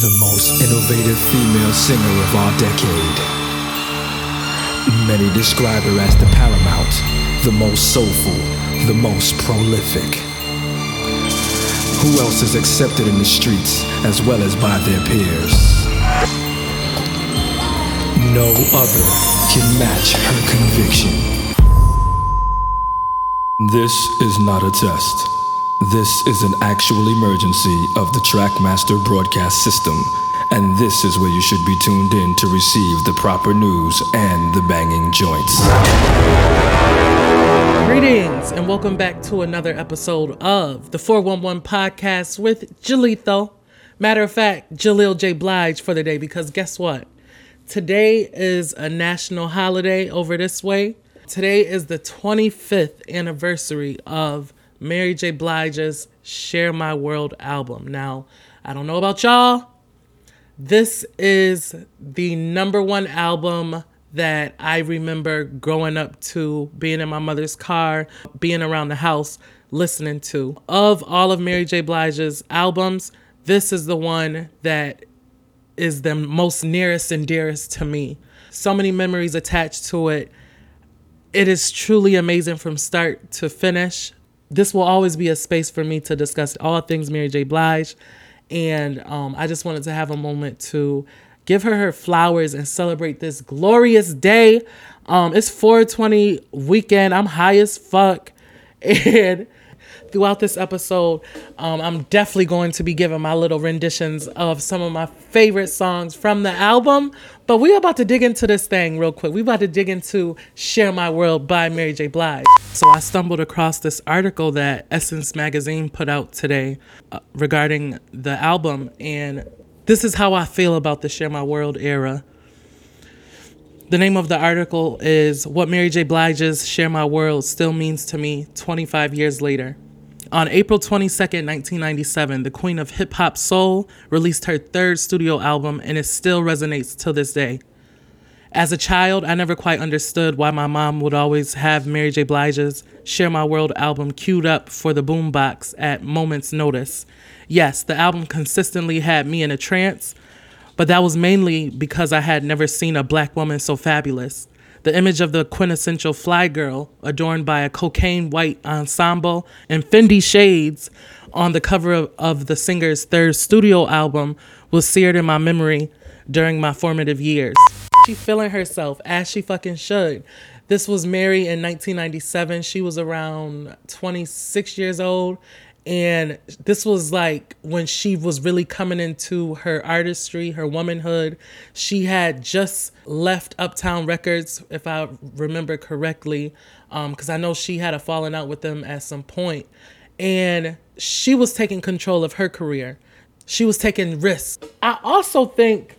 the most innovative female singer of our decade. Many describe her as the paramount, the most soulful, the most prolific. Who else is accepted in the streets as well as by their peers? No other can match her conviction. This is not a test. This is an actual emergency of the Trackmaster broadcast system, and this is where you should be tuned in to receive the proper news and the banging joints. Greetings and welcome back to another episode of the 411 podcast with Jalito. Matter of fact, Jaleel J. Blige for the day because guess what? Today is a national holiday over this way. Today is the 25th anniversary of Mary J. Blige's Share My World album. Now, I don't know about y'all. This is the number one album that I remember growing up to, being in my mother's car, being around the house, listening to. Of all of Mary J. Blige's albums, this is the one that is the most nearest and dearest to me. So many memories attached to it. It is truly amazing from start to finish this will always be a space for me to discuss all things Mary J. Blige. And um, I just wanted to have a moment to give her her flowers and celebrate this glorious day. Um, it's 420 weekend. I'm high as fuck. And throughout this episode, um, I'm definitely going to be giving my little renditions of some of my favorite songs from the album. But we're about to dig into this thing real quick. We're about to dig into Share My World by Mary J. Blige. So I stumbled across this article that Essence Magazine put out today uh, regarding the album. And this is how I feel about the Share My World era. The name of the article is What Mary J. Blige's Share My World Still Means to Me 25 Years Later. On April 22nd, 1997, the Queen of Hip Hop Soul released her third studio album, and it still resonates to this day. As a child, I never quite understood why my mom would always have Mary J. Blige's Share My World album queued up for the boombox at moment's notice. Yes, the album consistently had me in a trance, but that was mainly because I had never seen a black woman so fabulous. The image of the quintessential fly girl, adorned by a cocaine white ensemble and Fendi shades on the cover of, of the singer's third studio album, was seared in my memory during my formative years. She feeling herself as she fucking should. This was Mary in 1997. She was around 26 years old and this was like when she was really coming into her artistry her womanhood. She had just left uptown records if i remember correctly because um, i know she had a falling out with them at some point. and she was taking control of her career. She was taking risks. I also think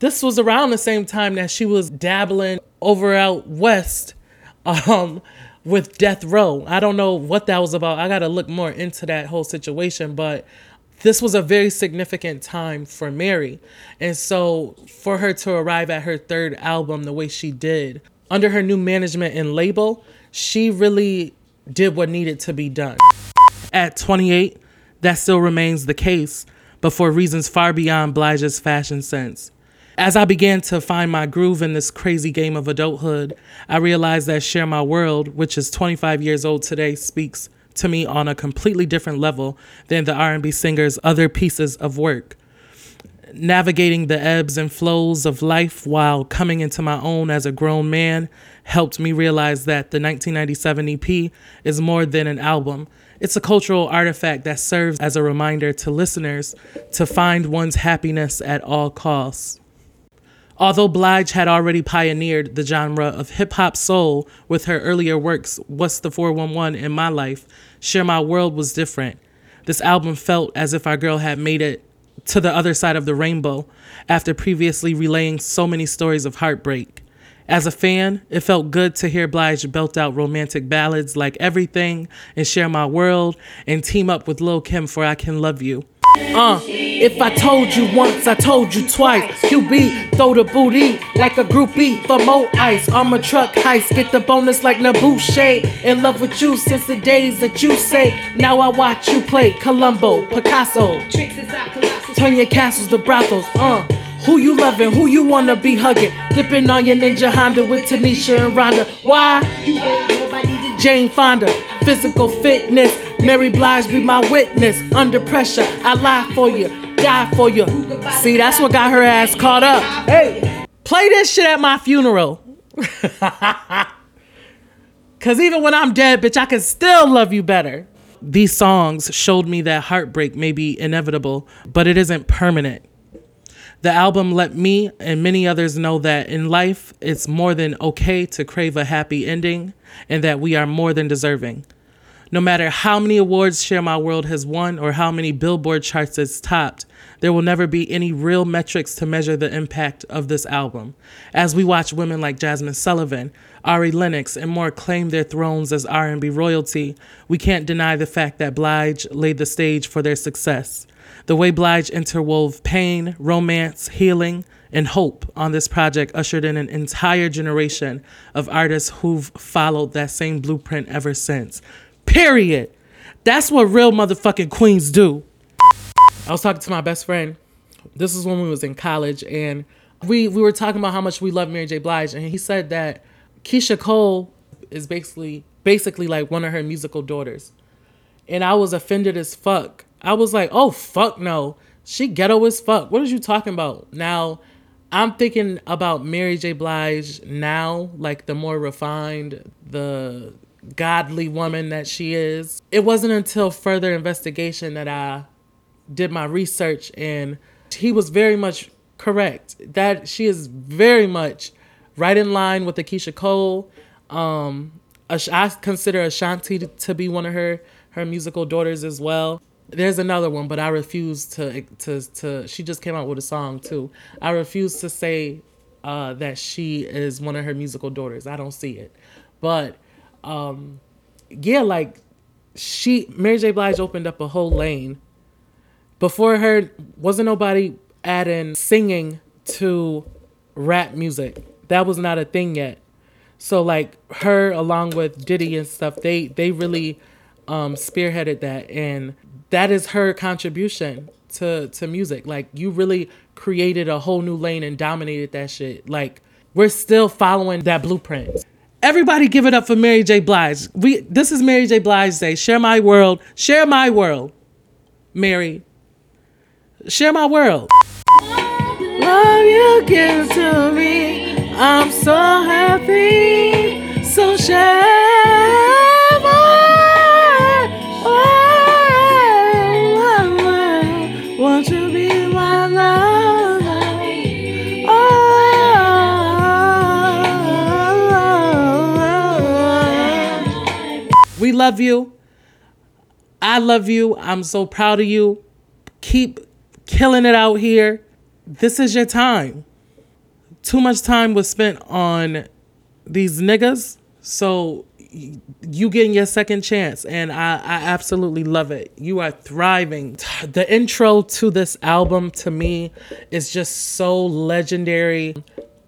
this was around the same time that she was dabbling over out west. Um, with Death Row. I don't know what that was about. I got to look more into that whole situation, but this was a very significant time for Mary. And so for her to arrive at her third album the way she did, under her new management and label, she really did what needed to be done. At 28, that still remains the case, but for reasons far beyond Blige's fashion sense. As I began to find my groove in this crazy game of adulthood, I realized that Share My World, which is 25 years old today, speaks to me on a completely different level than the R&B singer's other pieces of work. Navigating the ebbs and flows of life while coming into my own as a grown man helped me realize that the 1997 EP is more than an album. It's a cultural artifact that serves as a reminder to listeners to find one's happiness at all costs. Although Blige had already pioneered the genre of hip hop soul with her earlier works, What's the 411 in My Life, Share My World was different. This album felt as if our girl had made it to the other side of the rainbow after previously relaying so many stories of heartbreak. As a fan, it felt good to hear Blige belt out romantic ballads like Everything and Share My World and team up with Lil Kim for I Can Love You. Uh, if I told you once, I told you twice. QB, throw the booty like a groupie for more ice. I'm a truck heist, get the bonus like Nabuche. In love with you since the days that you say. Now I watch you play Columbo, Picasso. Turn your castles to brothels. Uh. Who you loving? Who you wanna be hugging? Dipping on your ninja Honda with Tanisha and Rhonda. Why? Jane Fonda, physical fitness. Mary Blige be my witness. Under pressure, I lie for you, die for you. See, that's what got her ass caught up. Hey, play this shit at my funeral. Cause even when I'm dead, bitch, I can still love you better. These songs showed me that heartbreak may be inevitable, but it isn't permanent. The album let me and many others know that in life, it's more than okay to crave a happy ending and that we are more than deserving. No matter how many awards Share My World has won or how many Billboard charts it's topped, there will never be any real metrics to measure the impact of this album. As we watch women like Jazmine Sullivan, Ari Lennox, and more claim their thrones as R&B royalty, we can't deny the fact that Blige laid the stage for their success. The way Blige interwove pain, romance, healing, and hope on this project ushered in an entire generation of artists who've followed that same blueprint ever since. Period. That's what real motherfucking queens do. I was talking to my best friend. This is when we was in college, and we we were talking about how much we love Mary J. Blige, and he said that Keyshia Cole is basically basically like one of her musical daughters, and I was offended as fuck. I was like, oh fuck no, she ghetto as fuck. What are you talking about? Now, I'm thinking about Mary J. Blige now, like the more refined, the godly woman that she is. It wasn't until further investigation that I did my research and he was very much correct that she is very much right in line with the Keyshia Cole. Um, I consider Ashanti to be one of her her musical daughters as well. There's another one, but I refuse to to to. She just came out with a song too. I refuse to say uh, that she is one of her musical daughters. I don't see it, but um, yeah, like she Mary J. Blige opened up a whole lane before her, wasn't nobody adding singing to rap music. That was not a thing yet. So like her along with Diddy and stuff, they they really um, spearheaded that, and that is her contribution to to music. Like you really created a whole new lane and dominated that shit. Like we're still following that blueprint. Everybody give it up for Mary J. Blige. We this is Mary J. Blige Day. Share my world. Share my world. Mary Share my world. Love you give to me. I'm so happy. So share love you. I love you. I'm so proud of you. Keep killing it out here. This is your time. Too much time was spent on these niggas. So you getting your second chance and I, I absolutely love it you are thriving the intro to this album to me is just so legendary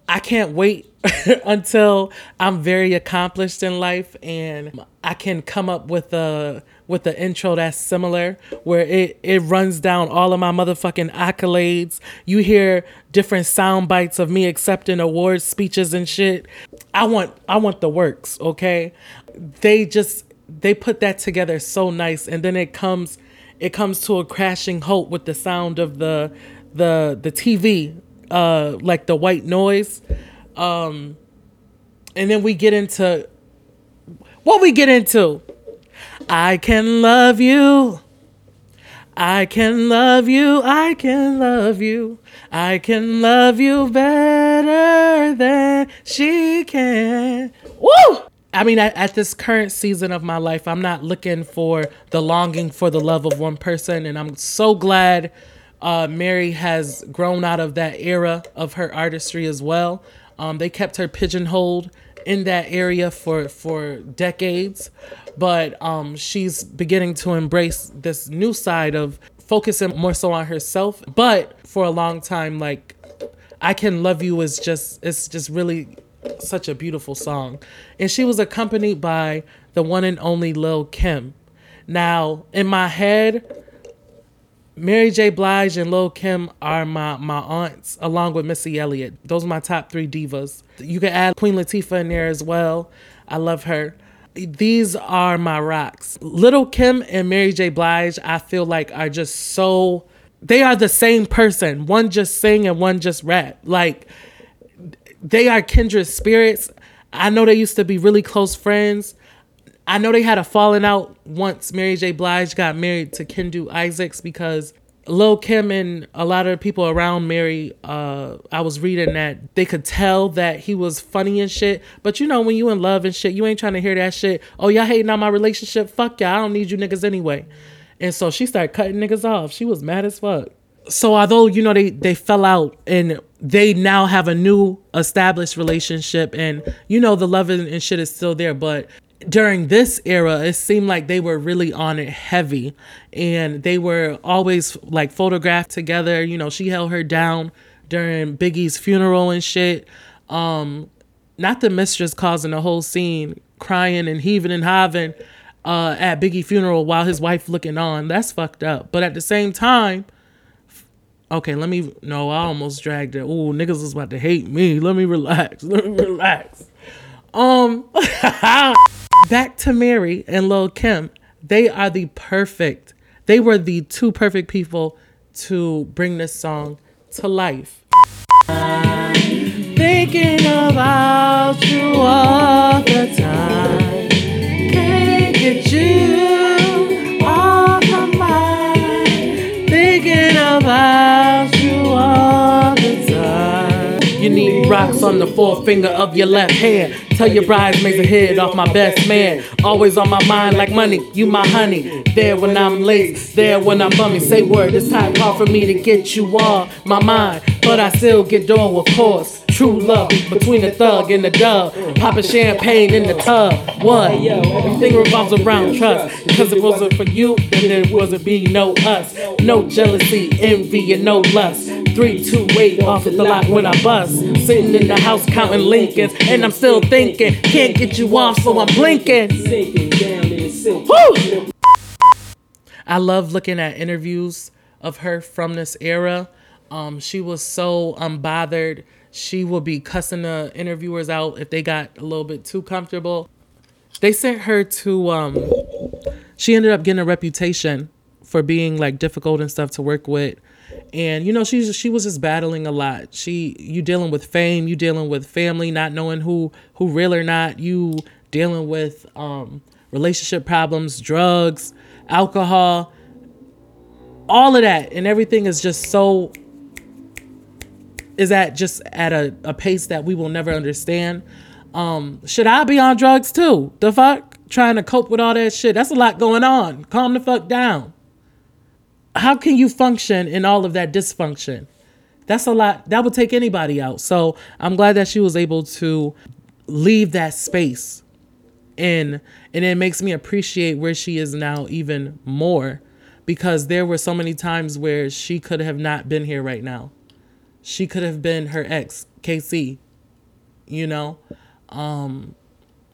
i can't wait until i'm very accomplished in life and i can come up with a with an intro that's similar where it, it runs down all of my motherfucking accolades. You hear different sound bites of me accepting awards speeches and shit. I want I want the works, okay? They just they put that together so nice and then it comes it comes to a crashing halt with the sound of the the the TV uh like the white noise. Um and then we get into what we get into I can love you. I can love you. I can love you. I can love you better than she can. Woo! I mean, at, at, this current season of my life, I'm not looking for the longing for the love of one person. And I'm so glad uh, Mary has grown out of that era of her artistry as well. Um, they kept her pigeonholed in that area for for decades, but um, she's beginning to embrace this new side of focusing more so on herself. But for a long time, like I Can Love You is just it's just really such a beautiful song. And she was accompanied by the one and only Lil Kim. Now, in my head, Mary J. Blige and Lil Kim are my my aunts, along with Missy Elliott. Those are my top three divas. You can add Queen Latifah in there as well. I love her. These are my rocks. Little Kim and Mary J. Blige, I feel like are just so. They are the same person. One just sing and one just rap. Like they are kindred spirits. I know they used to be really close friends. I know they had a falling out once Mary J. Blige got married to Kendu Isaacs because Lil Kim and a lot of people around Mary, uh, I was reading that they could tell that he was funny and shit. But you know, when you in love and shit, you ain't trying to hear that shit. Oh, y'all hating on my relationship? Fuck y'all. I don't need you niggas anyway. And so she started cutting niggas off. She was mad as fuck. So although, you know, they, they fell out and they now have a new established relationship and, you know, the love and shit is still there. But during this era, it seemed like they were really on it heavy and they were always like photographed together. You know, she held her down during Biggie's funeral and shit. Um, not the mistress causing a whole scene, crying and heaving and having uh, at Biggie funeral while his wife looking on. That's fucked up. But at the same time, okay, let me no, I almost dragged it. Oh, niggas was about to hate me. Let me relax. Let me relax. Um back to Mary and Lil Kim. They are the perfect. They were the two perfect people to bring this song to life. Thinking about you all the time. Can't get you off my mind. Thinking about You need rocks on the forefinger of your left hand. Tell your bridesmaids a hit off my best man. Always on my mind like money, you my honey. There when I'm late, there when I'm bummy. Say word, it's time hard for me to get you off my mind. But I still get dough, of course. True love between the thug and the dove. Popping champagne in the tub. What? Everything revolves around trust. Cause if it wasn't for you, then there wasn't be no us. No jealousy, envy, and no lust. Three, two, eight off at the lot when I bust. Sitting in the house counting Lincolns, and I'm still thinking, can't get you off, so I'm blinking. Woo! I love looking at interviews of her from this era. Um, she was so unbothered. She would be cussing the interviewers out if they got a little bit too comfortable. They sent her to. Um, she ended up getting a reputation for being like difficult and stuff to work with and you know she's she was just battling a lot. She you dealing with fame you dealing with family not knowing who who real or not. You dealing with um relationship problems drugs alcohol all of that. And everything is just so is at just at a, a pace that we will never understand. Um should i be on drugs too? The fuck? Trying to cope with all that shit. That's a lot going on. Calm the fuck down how can you function in all of that dysfunction? That's a lot. That would take anybody out. So I'm glad that she was able to leave that space in, and it makes me appreciate where she is now even more because there were so many times where she could have not been here right now. She could have been her ex, K-Ci, you know, um,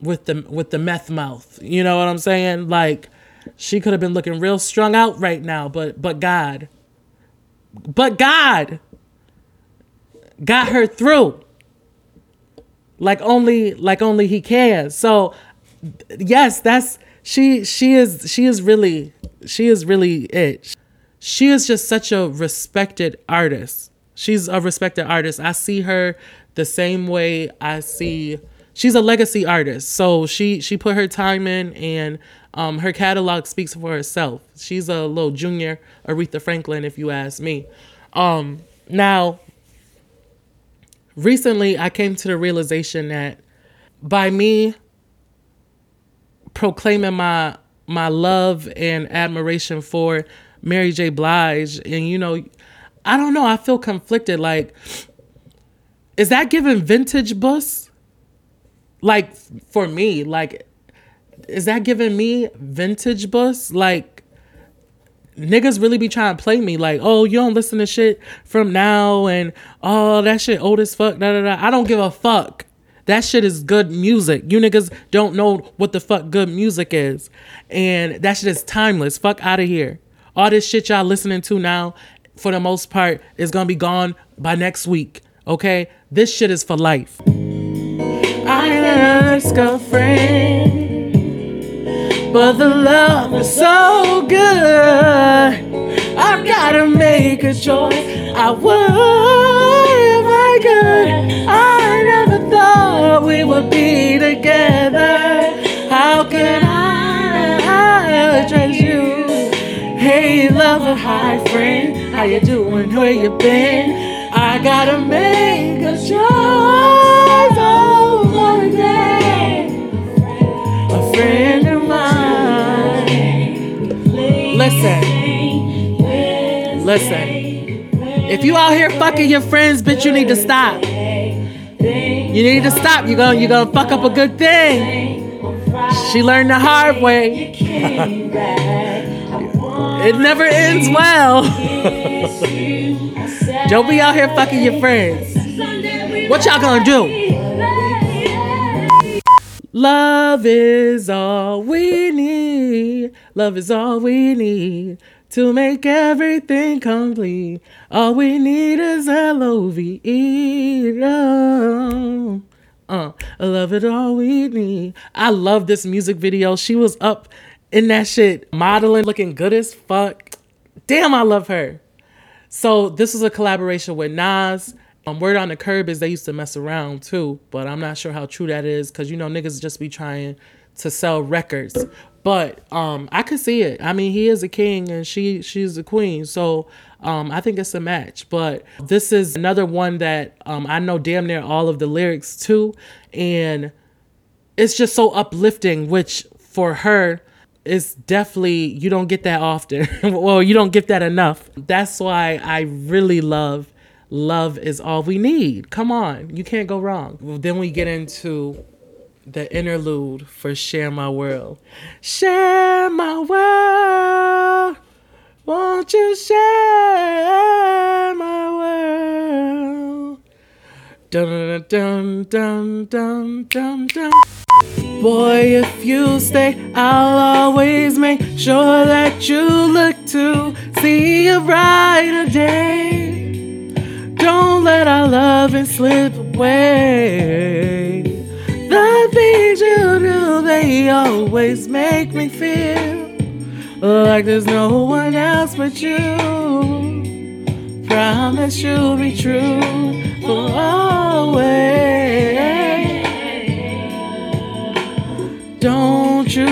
with the with the meth mouth. You know what I'm saying? Like she could have been looking real strung out right now, but but God. But God got her through. Like only like only he can. So yes, that's she she is she is really she is really it. She is just such a respected artist. She's a respected artist. I see her the same way I see she's a legacy artist. So she she put her time in and um, her catalog speaks for herself. She's a little junior Aretha Franklin, if you ask me. Um, now, recently I came to the realization that by me proclaiming my my love and admiration for Mary J. Blige, and you know, I don't know, I feel conflicted. Like, is that giving vintage bus? Like for me, like is that giving me vintage bus? Like niggas really be trying to play me like, oh, you don't listen to shit from now and oh that shit old as fuck. Da, da, da. I don't give a fuck. That shit is good music. You niggas don't know what the fuck good music is. And that shit is timeless. Fuck out of here. All this shit y'all listening to now, for the most part, is gonna be gone by next week. Okay? This shit is for life. I ask a friend, but the love is so good. I've gotta make a choice. I would if I could. I never thought we would be together. How can I address you? Hey, lover, hi friend, how you doing? Where you been? I gotta make a choice Listen, listen. If you out here fucking your friends, bitch, you need to stop. You need to stop. You're gonna, you're gonna fuck up a good thing. She learned the hard way. it never ends well. Don't be out here fucking your friends. What y'all gonna do? Love is all we need. Love is all we need to make everything complete. All we need is L O V E. Love. Uh, I love it all we need. I love this music video. She was up in that shit, modeling, looking good as fuck. Damn, I love her. So this was a collaboration with Nas. Um, Word on the Curb is they used to mess around too, but I'm not sure how true that is because you know niggas just be trying to sell records. But um, I could see it. I mean, he is a king and she she's a queen, so um, I think it's a match. But this is another one that um, I know damn near all of the lyrics too, and it's just so uplifting. Which for her is definitely you don't get that often. well, you don't get that enough. That's why I really love love is all we need. Come on, you can't go wrong. Then we get into the interlude for Share My World. Share my world. Won't you share my world? Dun dun dun dun dun dun. Boy, if you stay, I'll always make sure that you look to see a brighter day. Don't let our loving slip away. The things you do, they always make me feel like there's no one else but you. Promise you'll be true for always. Don't you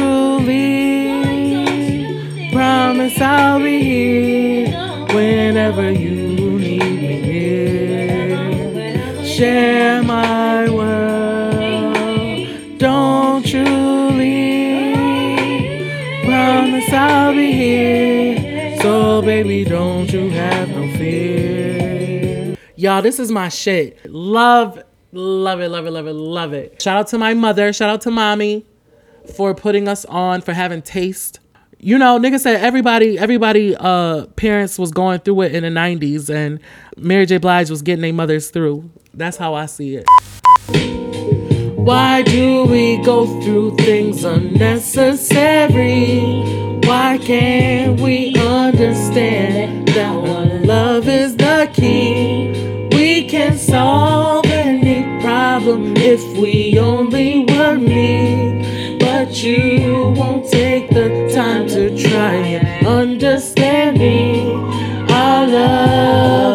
leave. Promise I'll be here whenever you need me here. Share Y'all, this is my shit. Love, love it, love it, love it, love it. Shout out to my mother. Shout out to mommy for putting us on, for having taste. You know, nigga said everybody, everybody, uh, parents was going through it in the '90s, and Mary J. Blige was getting their mothers through. That's how I see it. Why do we go through things unnecessary? Why can't we understand that love is the key? We can solve any problem if we only were me. But you won't take the time to try and understand me. Our love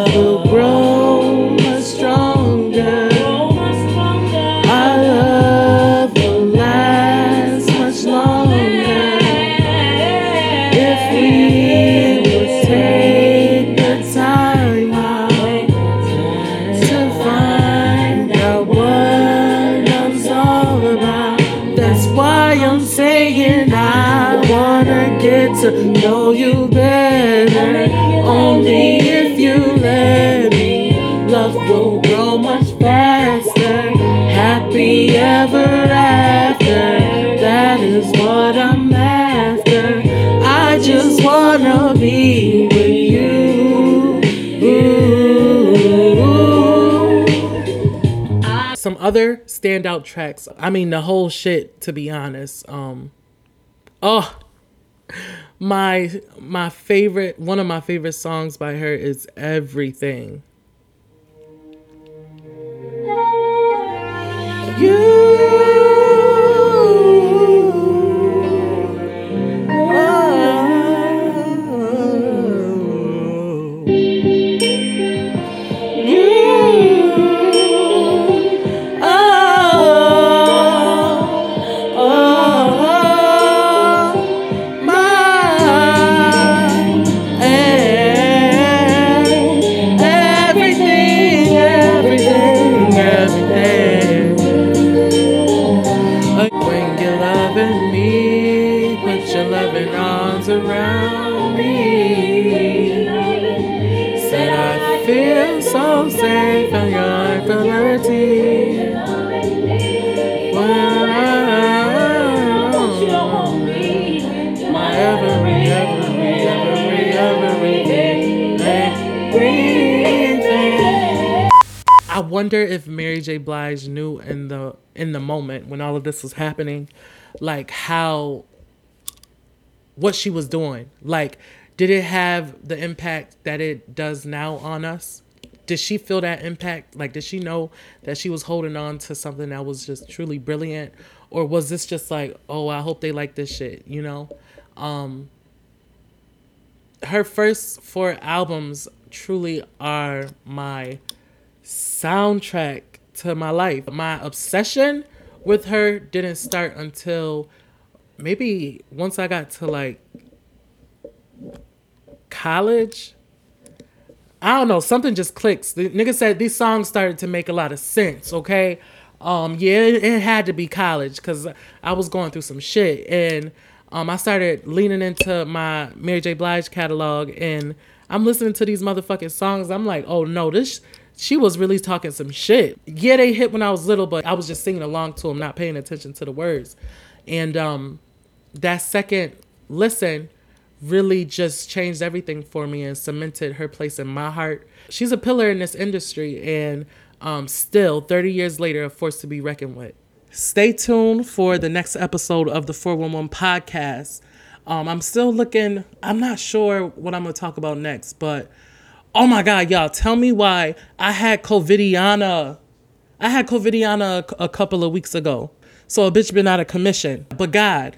other standout tracks. I mean, the whole shit. To be honest, um, oh, my my favorite one of my favorite songs by her is Everything. Everything, feel so safe in your everything, everything. I wonder if Mary J. Blige knew in the in the moment when all of this was happening, like how what she was doing. Like, did it have the impact that it does now on us? Did she feel that impact? Like, did she know that she was holding on to something that was just truly brilliant? Or was this just like, oh, I hope they like this shit, you know? Um, her first four albums truly are my soundtrack to my life. My obsession with her didn't start until maybe once I got to like college. I don't know, something just clicks. The nigga said these songs started to make a lot of sense, okay? Um, yeah, it, it had to be college because I was going through some shit. And um, I started leaning into my Mary J. Blige catalog and I'm listening to these motherfucking songs. I'm like, oh no, this she was really talking some shit. Yeah, they hit when I was little, but I was just singing along to them, not paying attention to the words. And um, that second listen really just changed everything for me and cemented her place in my heart. She's a pillar in this industry and um, still, 30 years later, a force to be reckoned with. Stay tuned for the next episode of the 411 podcast. Um, I'm still looking, I'm not sure what I'm going to talk about next, but oh my God, y'all, tell me why I had COVIDiana. I had COVIDiana a, a couple of weeks ago. So a bitch been out of commission. But God.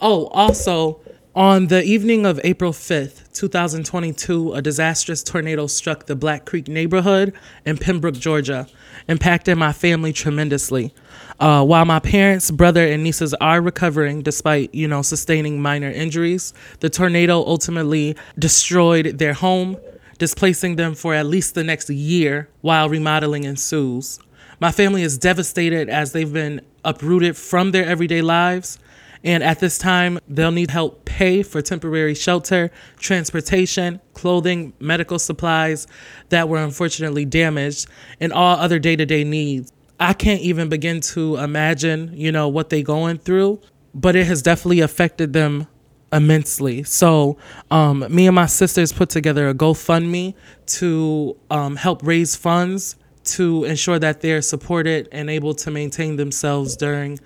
Oh, also, on the evening of April 5th, 2022, a disastrous tornado struck the Black Creek neighborhood in Pembroke, Georgia, impacting my family tremendously. Uh, while my parents, brother, and nieces are recovering despite, you know, sustaining minor injuries, the tornado ultimately destroyed their home, displacing them for at least the next year while remodeling ensues. My family is devastated as they've been uprooted from their everyday lives. And at this time, they'll need help pay for temporary shelter, transportation, clothing, medical supplies that were unfortunately damaged, and all other day to day needs. I can't even begin to imagine, you know, what they're going through, but it has definitely affected them immensely. So, um, me and my sisters put together a GoFundMe to um, help raise funds to ensure that they're supported and able to maintain themselves during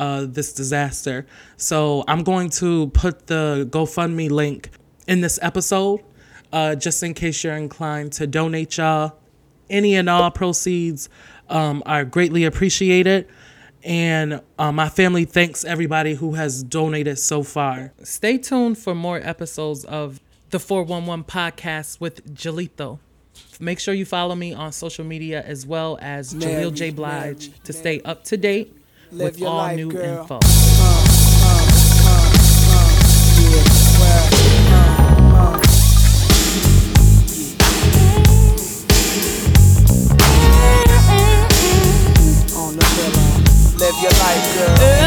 uh, this disaster. So, I'm going to put the GoFundMe link in this episode uh, just in case you're inclined to donate, y'all. Any and all proceeds um, are greatly appreciated. And uh, my family thanks everybody who has donated so far. Stay tuned for more episodes of the 411 podcast with Jalito. Make sure you follow me on social media as well as Jaleel J. Blige to stay up to date Live with all life, new girl. info. Uh, uh, uh, yeah. live your life, girl.